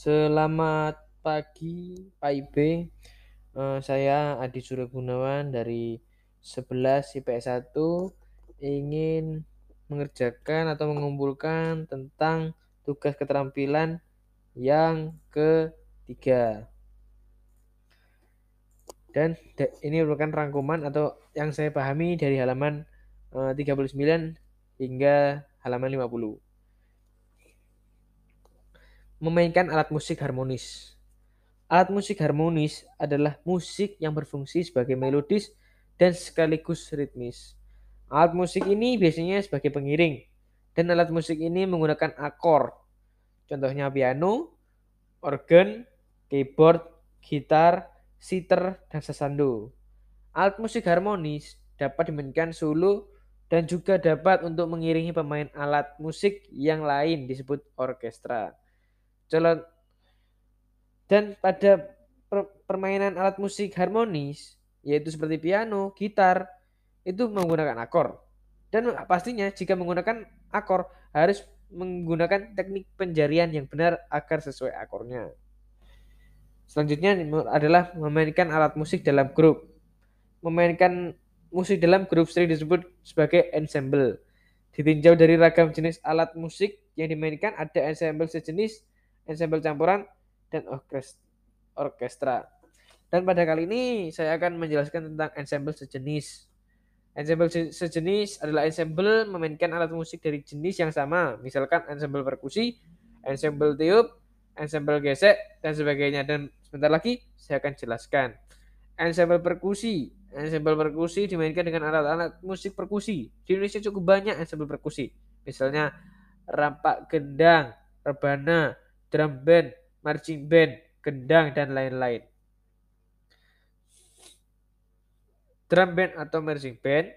Selamat pagi Pak Ibe. Eh, saya Adi Surya Gunawan dari 11 IPS 1 ingin mengerjakan atau mengumpulkan tentang tugas keterampilan yang ketiga. Dan ini merupakan rangkuman atau yang saya pahami dari halaman 39 hingga halaman 50 memainkan alat musik harmonis. Alat musik harmonis adalah musik yang berfungsi sebagai melodis dan sekaligus ritmis. Alat musik ini biasanya sebagai pengiring, dan alat musik ini menggunakan akor. Contohnya piano, organ, keyboard, gitar, sitar, dan sasando. Alat musik harmonis dapat dimainkan solo dan juga dapat untuk mengiringi pemain alat musik yang lain disebut orkestra jalan dan pada permainan alat musik harmonis yaitu seperti piano, gitar itu menggunakan akor. Dan pastinya jika menggunakan akor harus menggunakan teknik penjarian yang benar agar sesuai akornya. Selanjutnya adalah memainkan alat musik dalam grup. Memainkan musik dalam grup sering disebut sebagai ensemble. Ditinjau dari ragam jenis alat musik yang dimainkan ada ensemble sejenis ensemble campuran, dan orkestra. Dan pada kali ini saya akan menjelaskan tentang ensemble sejenis. Ensemble sejenis adalah ensemble memainkan alat musik dari jenis yang sama, misalkan ensemble perkusi, ensemble tiup, ensemble gesek, dan sebagainya. Dan sebentar lagi saya akan jelaskan. Ensemble perkusi. Ensemble perkusi dimainkan dengan alat-alat musik perkusi. Di Indonesia cukup banyak ensemble perkusi. Misalnya rampak gendang, rebana, drum band, marching band, gendang, dan lain-lain. Drum band atau marching band,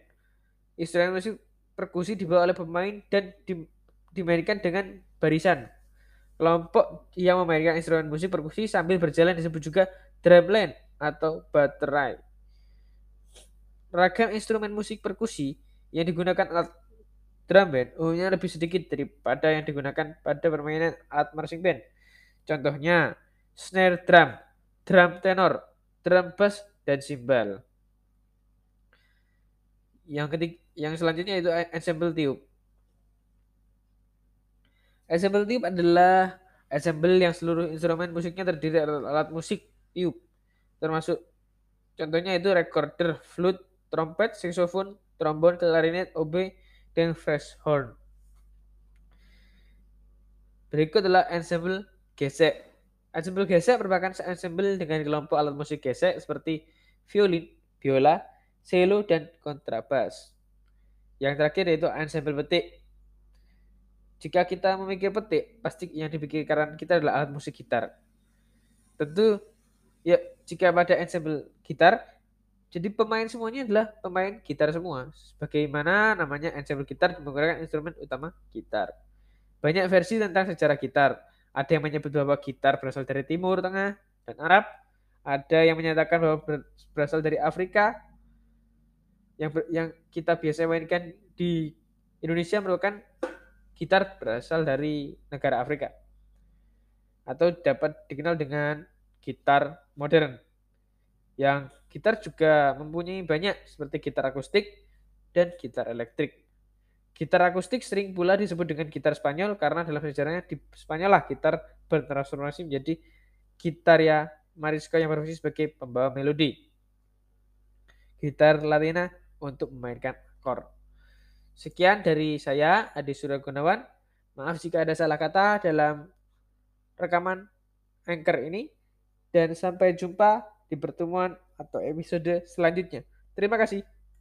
instrumen musik perkusi dibawa oleh pemain dan di, dimainkan dengan barisan. Kelompok yang memainkan instrumen musik perkusi sambil berjalan disebut juga drumline atau baterai. Ragam instrumen musik perkusi yang digunakan Drum band umumnya lebih sedikit daripada yang digunakan pada permainan alat marching band. Contohnya snare drum, drum tenor, drum bass, dan cymbal. Yang ketiga, yang selanjutnya itu ensemble tube. Ensemble tube adalah ensemble yang seluruh instrumen musiknya terdiri dari alat musik tube, termasuk contohnya itu recorder, flute, trompet, saxophone, trombon, clarinet, oboe, dan fresh horn. Berikut adalah ensemble gesek. Ensemble gesek merupakan ensemble dengan kelompok alat musik gesek seperti violin, biola, cello, dan kontrabas. Yang terakhir yaitu ensemble petik. Jika kita memikir petik, pasti yang dipikirkan kita adalah alat musik gitar. Tentu, ya jika pada ensemble gitar, jadi pemain semuanya adalah pemain gitar semua. Bagaimana namanya ensemble gitar menggunakan instrumen utama gitar. Banyak versi tentang sejarah gitar. Ada yang menyebut bahwa gitar berasal dari Timur Tengah dan Arab. Ada yang menyatakan bahwa berasal dari Afrika. Yang ber, yang kita biasa mainkan di Indonesia merupakan gitar berasal dari negara Afrika. Atau dapat dikenal dengan gitar modern yang gitar juga mempunyai banyak seperti gitar akustik dan gitar elektrik. Gitar akustik sering pula disebut dengan gitar Spanyol karena dalam sejarahnya di Spanyol lah gitar bertransformasi menjadi gitar ya marisco yang berfungsi sebagai pembawa melodi. Gitar Latina untuk memainkan akor. Sekian dari saya, Adi Surya Gunawan. Maaf jika ada salah kata dalam rekaman Anchor ini. Dan sampai jumpa di pertemuan atau episode selanjutnya. Terima kasih.